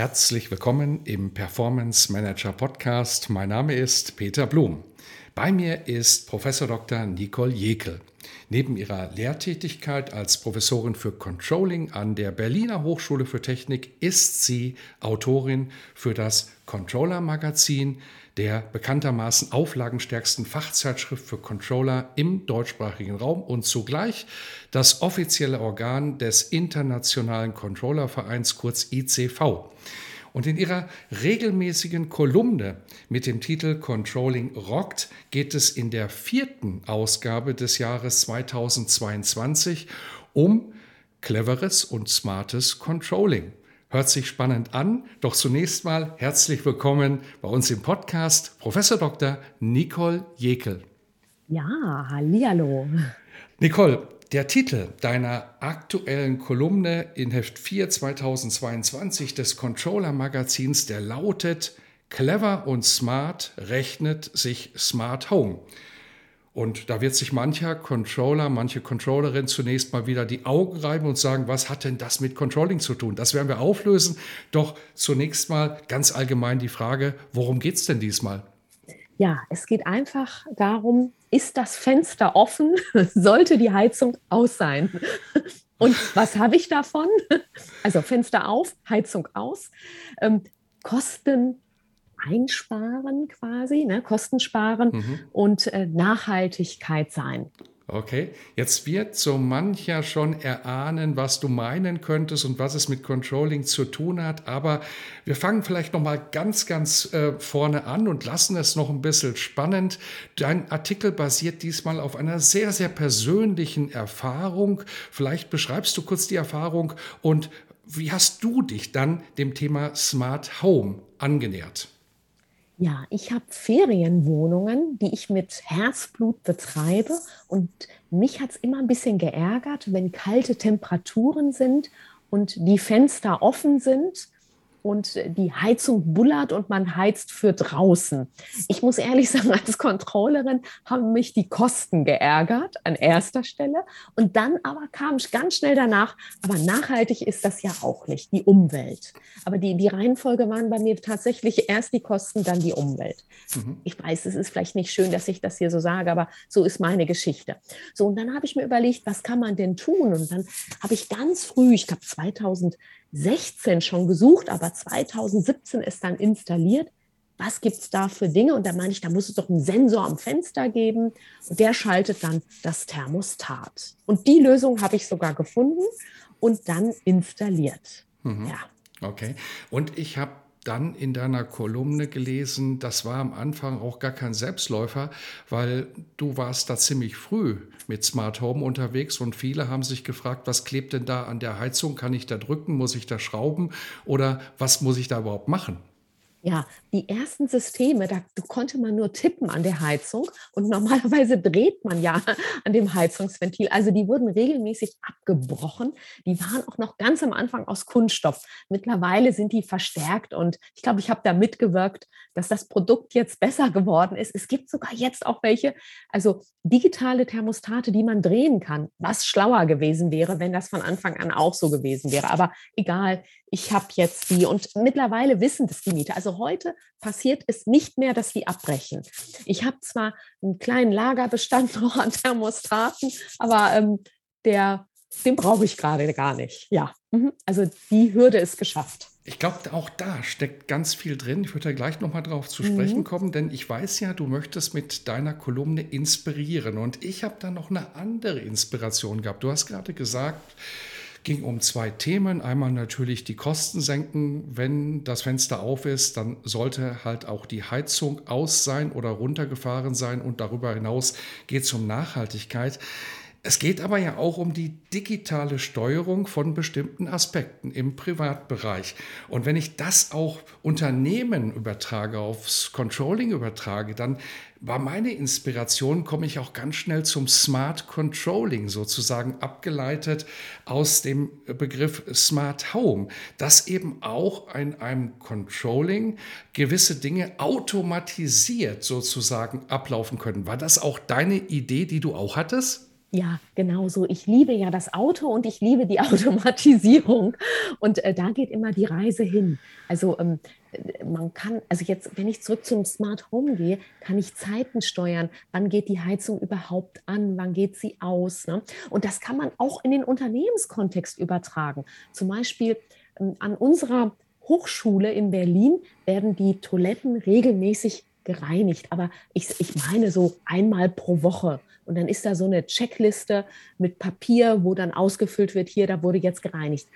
Herzlich willkommen im Performance Manager Podcast. Mein Name ist Peter Blum. Bei mir ist Professor Dr. Nicole Jekel. Neben ihrer Lehrtätigkeit als Professorin für Controlling an der Berliner Hochschule für Technik ist sie Autorin für das Controller Magazin, der bekanntermaßen auflagenstärksten Fachzeitschrift für Controller im deutschsprachigen Raum und zugleich das offizielle Organ des Internationalen Controllervereins kurz ICV. Und in ihrer regelmäßigen Kolumne mit dem Titel Controlling Rockt geht es in der vierten Ausgabe des Jahres 2022 um cleveres und smartes Controlling. Hört sich spannend an, doch zunächst mal herzlich willkommen bei uns im Podcast Professor Dr. Nicole Jekel. Ja, hallihallo. Nicole, der Titel deiner aktuellen Kolumne in Heft 4 2022 des Controller Magazins, der lautet Clever und Smart rechnet sich Smart Home. Und da wird sich mancher Controller, manche Controllerin zunächst mal wieder die Augen reiben und sagen, was hat denn das mit Controlling zu tun? Das werden wir auflösen. Doch zunächst mal ganz allgemein die Frage, worum geht es denn diesmal? Ja, es geht einfach darum, ist das Fenster offen? Sollte die Heizung aus sein? Und was habe ich davon? Also Fenster auf, Heizung aus. Ähm, Kosten einsparen quasi, ne? Kosten sparen mhm. und äh, Nachhaltigkeit sein. Okay, jetzt wird so mancher schon erahnen, was du meinen könntest und was es mit Controlling zu tun hat. Aber wir fangen vielleicht noch mal ganz, ganz äh, vorne an und lassen es noch ein bisschen spannend. Dein Artikel basiert diesmal auf einer sehr, sehr persönlichen Erfahrung. Vielleicht beschreibst du kurz die Erfahrung und wie hast du dich dann dem Thema Smart Home angenähert? Ja, ich habe Ferienwohnungen, die ich mit Herzblut betreibe. Und mich hat es immer ein bisschen geärgert, wenn kalte Temperaturen sind und die Fenster offen sind und die Heizung bullert und man heizt für draußen. Ich muss ehrlich sagen, als Controllerin haben mich die Kosten geärgert an erster Stelle und dann aber kam ich ganz schnell danach, aber nachhaltig ist das ja auch nicht, die Umwelt. Aber die, die Reihenfolge waren bei mir tatsächlich erst die Kosten, dann die Umwelt. Mhm. Ich weiß, es ist vielleicht nicht schön, dass ich das hier so sage, aber so ist meine Geschichte. So, und dann habe ich mir überlegt, was kann man denn tun? Und dann habe ich ganz früh, ich glaube 2000, 16 schon gesucht, aber 2017 ist dann installiert. Was gibt es da für Dinge? Und da meine ich, da muss es doch einen Sensor am Fenster geben. Und der schaltet dann das Thermostat. Und die Lösung habe ich sogar gefunden und dann installiert. Mhm. Ja. Okay. Und ich habe dann in deiner Kolumne gelesen, das war am Anfang auch gar kein Selbstläufer, weil du warst da ziemlich früh mit Smart Home unterwegs und viele haben sich gefragt, was klebt denn da an der Heizung? Kann ich da drücken? Muss ich da schrauben? Oder was muss ich da überhaupt machen? Ja, die ersten Systeme, da konnte man nur tippen an der Heizung und normalerweise dreht man ja an dem Heizungsventil. Also die wurden regelmäßig abgebrochen. Die waren auch noch ganz am Anfang aus Kunststoff. Mittlerweile sind die verstärkt und ich glaube, ich habe da mitgewirkt, dass das Produkt jetzt besser geworden ist. Es gibt sogar jetzt auch welche, also digitale Thermostate, die man drehen kann, was schlauer gewesen wäre, wenn das von Anfang an auch so gewesen wäre. Aber egal, ich habe jetzt die und mittlerweile wissen das die Mieter. Also heute passiert es nicht mehr, dass die abbrechen. Ich habe zwar einen kleinen Lagerbestand noch an Thermostaten, aber ähm, der, den brauche ich gerade gar nicht. Ja, mhm. also die Hürde ist geschafft. Ich glaube, auch da steckt ganz viel drin. Ich würde da gleich nochmal drauf zu sprechen mhm. kommen, denn ich weiß ja, du möchtest mit deiner Kolumne inspirieren. Und ich habe da noch eine andere Inspiration gehabt. Du hast gerade gesagt, ging um zwei Themen. Einmal natürlich die Kosten senken. Wenn das Fenster auf ist, dann sollte halt auch die Heizung aus sein oder runtergefahren sein. Und darüber hinaus geht es um Nachhaltigkeit. Es geht aber ja auch um die digitale Steuerung von bestimmten Aspekten im Privatbereich. Und wenn ich das auch Unternehmen übertrage, aufs Controlling übertrage, dann war meine Inspiration, komme ich auch ganz schnell zum Smart Controlling, sozusagen abgeleitet aus dem Begriff Smart Home, dass eben auch in einem Controlling gewisse Dinge automatisiert sozusagen ablaufen können. War das auch deine Idee, die du auch hattest? Ja, genau so. Ich liebe ja das Auto und ich liebe die Automatisierung. Und äh, da geht immer die Reise hin. Also ähm, man kann, also jetzt, wenn ich zurück zum Smart Home gehe, kann ich Zeiten steuern. Wann geht die Heizung überhaupt an? Wann geht sie aus? Ne? Und das kann man auch in den Unternehmenskontext übertragen. Zum Beispiel ähm, an unserer Hochschule in Berlin werden die Toiletten regelmäßig gereinigt. Aber ich, ich meine so einmal pro Woche. Und dann ist da so eine Checkliste mit Papier, wo dann ausgefüllt wird, hier, da wurde jetzt gereinigt.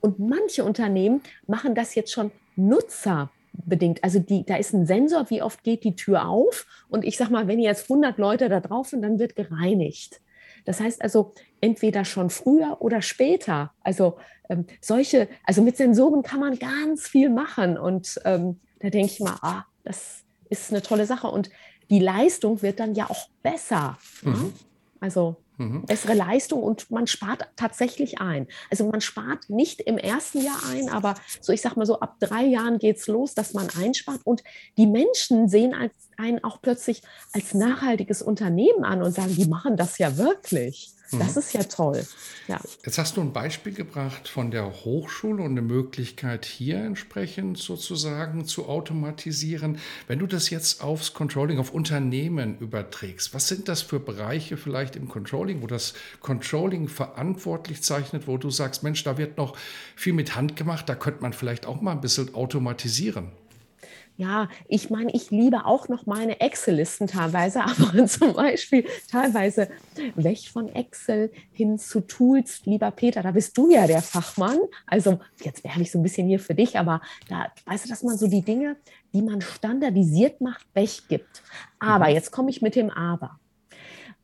Und manche Unternehmen machen das jetzt schon nutzerbedingt. Also die, da ist ein Sensor, wie oft geht die Tür auf. Und ich sage mal, wenn jetzt 100 Leute da drauf sind, dann wird gereinigt. Das heißt also, entweder schon früher oder später. Also ähm, solche, also mit Sensoren kann man ganz viel machen. Und ähm, da denke ich mal, ah, das ist eine tolle Sache. Und die Leistung wird dann ja auch besser. Mhm. Also mhm. bessere Leistung und man spart tatsächlich ein. Also man spart nicht im ersten Jahr ein, aber so ich sag mal so ab drei Jahren geht es los, dass man einspart und die Menschen sehen einen auch plötzlich als nachhaltiges Unternehmen an und sagen, die machen das ja wirklich. Das mhm. ist ja toll. Ja. Jetzt hast du ein Beispiel gebracht von der Hochschule und eine Möglichkeit hier entsprechend sozusagen zu automatisieren. Wenn du das jetzt aufs Controlling, auf Unternehmen überträgst, was sind das für Bereiche vielleicht im Controlling, wo das Controlling verantwortlich zeichnet, wo du sagst, Mensch, da wird noch viel mit Hand gemacht, da könnte man vielleicht auch mal ein bisschen automatisieren? Ja, ich meine, ich liebe auch noch meine Excel-Listen teilweise, aber zum Beispiel teilweise weg von Excel hin zu Tools. Lieber Peter, da bist du ja der Fachmann. Also jetzt werbe ich so ein bisschen hier für dich, aber da weißt du, dass man so die Dinge, die man standardisiert macht, weggibt. Aber mhm. jetzt komme ich mit dem Aber.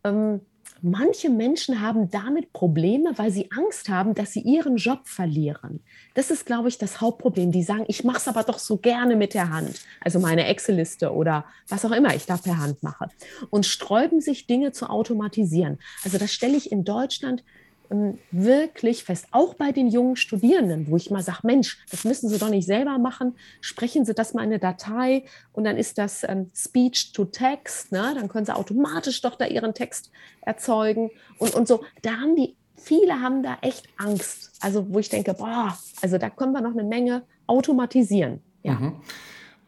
Ähm, Manche Menschen haben damit Probleme, weil sie Angst haben, dass sie ihren Job verlieren. Das ist, glaube ich, das Hauptproblem. Die sagen, ich mache es aber doch so gerne mit der Hand. Also meine Excel-Liste oder was auch immer ich da per Hand mache. Und sträuben sich Dinge zu automatisieren. Also das stelle ich in Deutschland wirklich fest, auch bei den jungen Studierenden, wo ich mal sage, Mensch, das müssen Sie doch nicht selber machen, sprechen Sie das mal in eine Datei und dann ist das ähm, Speech to Text, ne? dann können Sie automatisch doch da Ihren Text erzeugen und, und so. Da haben die, viele haben da echt Angst, also wo ich denke, boah, also da können wir noch eine Menge automatisieren. Ja. Mhm.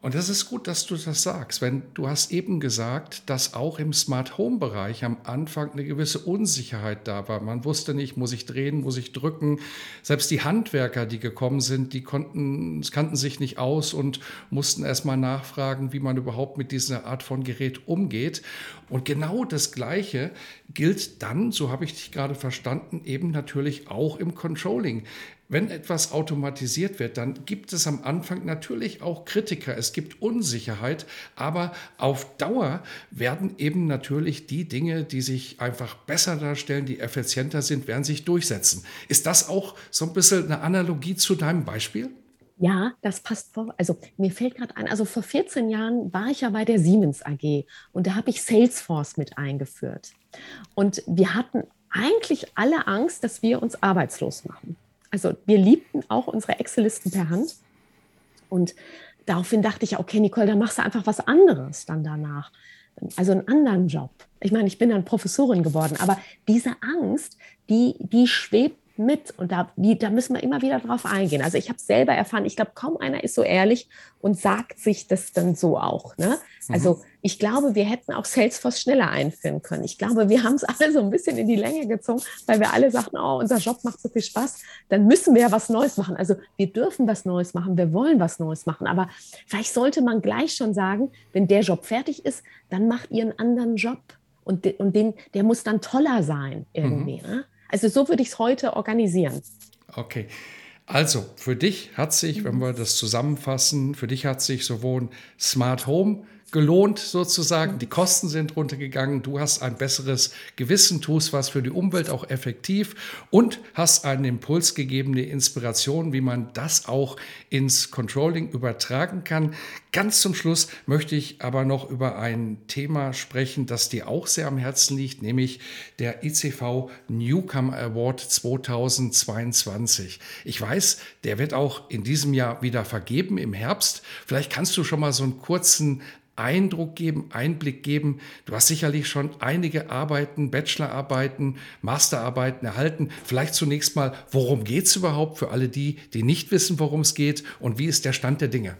Und das ist gut, dass du das sagst. Wenn du hast eben gesagt, dass auch im Smart Home Bereich am Anfang eine gewisse Unsicherheit da war. Man wusste nicht, muss ich drehen, muss ich drücken. Selbst die Handwerker, die gekommen sind, die konnten, kannten sich nicht aus und mussten erstmal nachfragen, wie man überhaupt mit dieser Art von Gerät umgeht. Und genau das Gleiche gilt dann, so habe ich dich gerade verstanden, eben natürlich auch im Controlling. Wenn etwas automatisiert wird, dann gibt es am Anfang natürlich auch Kritiker. Es gibt Unsicherheit, aber auf Dauer werden eben natürlich die Dinge, die sich einfach besser darstellen, die effizienter sind, werden sich durchsetzen. Ist das auch so ein bisschen eine Analogie zu deinem Beispiel? Ja, das passt vor. Also mir fällt gerade ein, also vor 14 Jahren war ich ja bei der Siemens AG und da habe ich Salesforce mit eingeführt. Und wir hatten eigentlich alle Angst, dass wir uns arbeitslos machen. Also wir liebten auch unsere Excel-Listen per Hand. Und daraufhin dachte ich, okay, Nicole, dann machst du einfach was anderes dann danach. Also einen anderen Job. Ich meine, ich bin dann Professorin geworden, aber diese Angst, die, die schwebt mit und da, die, da müssen wir immer wieder drauf eingehen. Also ich habe selber erfahren, ich glaube, kaum einer ist so ehrlich und sagt sich das dann so auch. Ne? Mhm. Also ich glaube, wir hätten auch Salesforce schneller einführen können. Ich glaube, wir haben es alle so ein bisschen in die Länge gezogen, weil wir alle sagten, oh, unser Job macht so viel Spaß, dann müssen wir ja was Neues machen. Also wir dürfen was Neues machen, wir wollen was Neues machen. Aber vielleicht sollte man gleich schon sagen, wenn der Job fertig ist, dann macht ihr einen anderen Job. Und, und den, der muss dann toller sein irgendwie. Mhm. Ne? Also so würde ich es heute organisieren. Okay. Also, für dich hat sich, wenn wir das zusammenfassen, für dich hat sich sowohl Smart Home gelohnt sozusagen. Die Kosten sind runtergegangen. Du hast ein besseres Gewissen, tust was für die Umwelt auch effektiv und hast einen Impuls gegeben, eine Inspiration, wie man das auch ins Controlling übertragen kann. Ganz zum Schluss möchte ich aber noch über ein Thema sprechen, das dir auch sehr am Herzen liegt, nämlich der ICV Newcomer Award 2022. Ich weiß, der wird auch in diesem Jahr wieder vergeben im Herbst. Vielleicht kannst du schon mal so einen kurzen Eindruck geben, Einblick geben. Du hast sicherlich schon einige Arbeiten, Bachelorarbeiten, Masterarbeiten erhalten. Vielleicht zunächst mal, worum geht es überhaupt für alle die, die nicht wissen, worum es geht und wie ist der Stand der Dinge?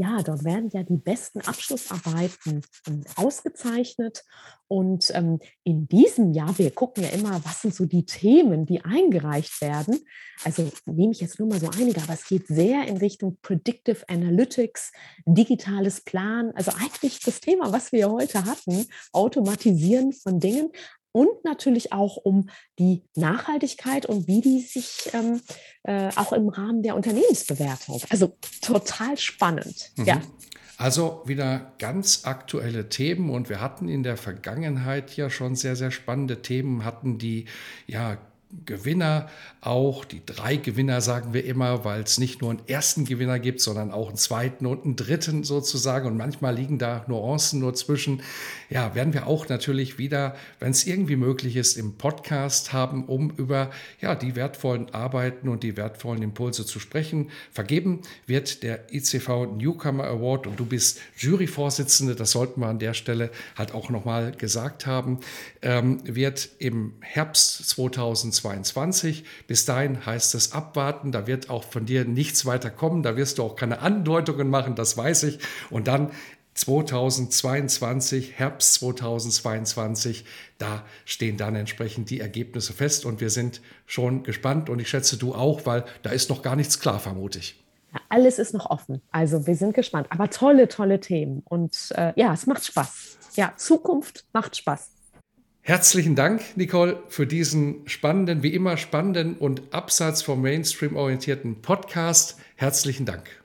Ja, dort werden ja die besten Abschlussarbeiten ähm, ausgezeichnet. Und ähm, in diesem Jahr, wir gucken ja immer, was sind so die Themen, die eingereicht werden. Also nehme ich jetzt nur mal so einige, aber es geht sehr in Richtung Predictive Analytics, digitales Plan. Also eigentlich das Thema, was wir heute hatten, Automatisieren von Dingen, und natürlich auch um die Nachhaltigkeit und wie die sich ähm, äh, auch im Rahmen der Unternehmensbewertung. Also total spannend. Mhm. Ja. Also wieder ganz aktuelle Themen und wir hatten in der Vergangenheit ja schon sehr, sehr spannende Themen, hatten die ja Gewinner auch, die drei Gewinner sagen wir immer, weil es nicht nur einen ersten Gewinner gibt, sondern auch einen zweiten und einen dritten sozusagen. Und manchmal liegen da Nuancen nur zwischen. Ja, werden wir auch natürlich wieder, wenn es irgendwie möglich ist, im Podcast haben, um über ja, die wertvollen Arbeiten und die wertvollen Impulse zu sprechen. Vergeben wird der ICV Newcomer Award und du bist Juryvorsitzende, das sollten wir an der Stelle halt auch nochmal gesagt haben, ähm, wird im Herbst 2020 2022. Bis dahin heißt es abwarten. Da wird auch von dir nichts weiter kommen. Da wirst du auch keine Andeutungen machen, das weiß ich. Und dann 2022, Herbst 2022, da stehen dann entsprechend die Ergebnisse fest und wir sind schon gespannt und ich schätze du auch, weil da ist noch gar nichts klar, vermute ich. alles ist noch offen. Also wir sind gespannt. Aber tolle, tolle Themen. Und äh, ja, es macht Spaß. Ja, Zukunft macht Spaß. Herzlichen Dank, Nicole, für diesen spannenden, wie immer spannenden und abseits vom Mainstream orientierten Podcast. Herzlichen Dank.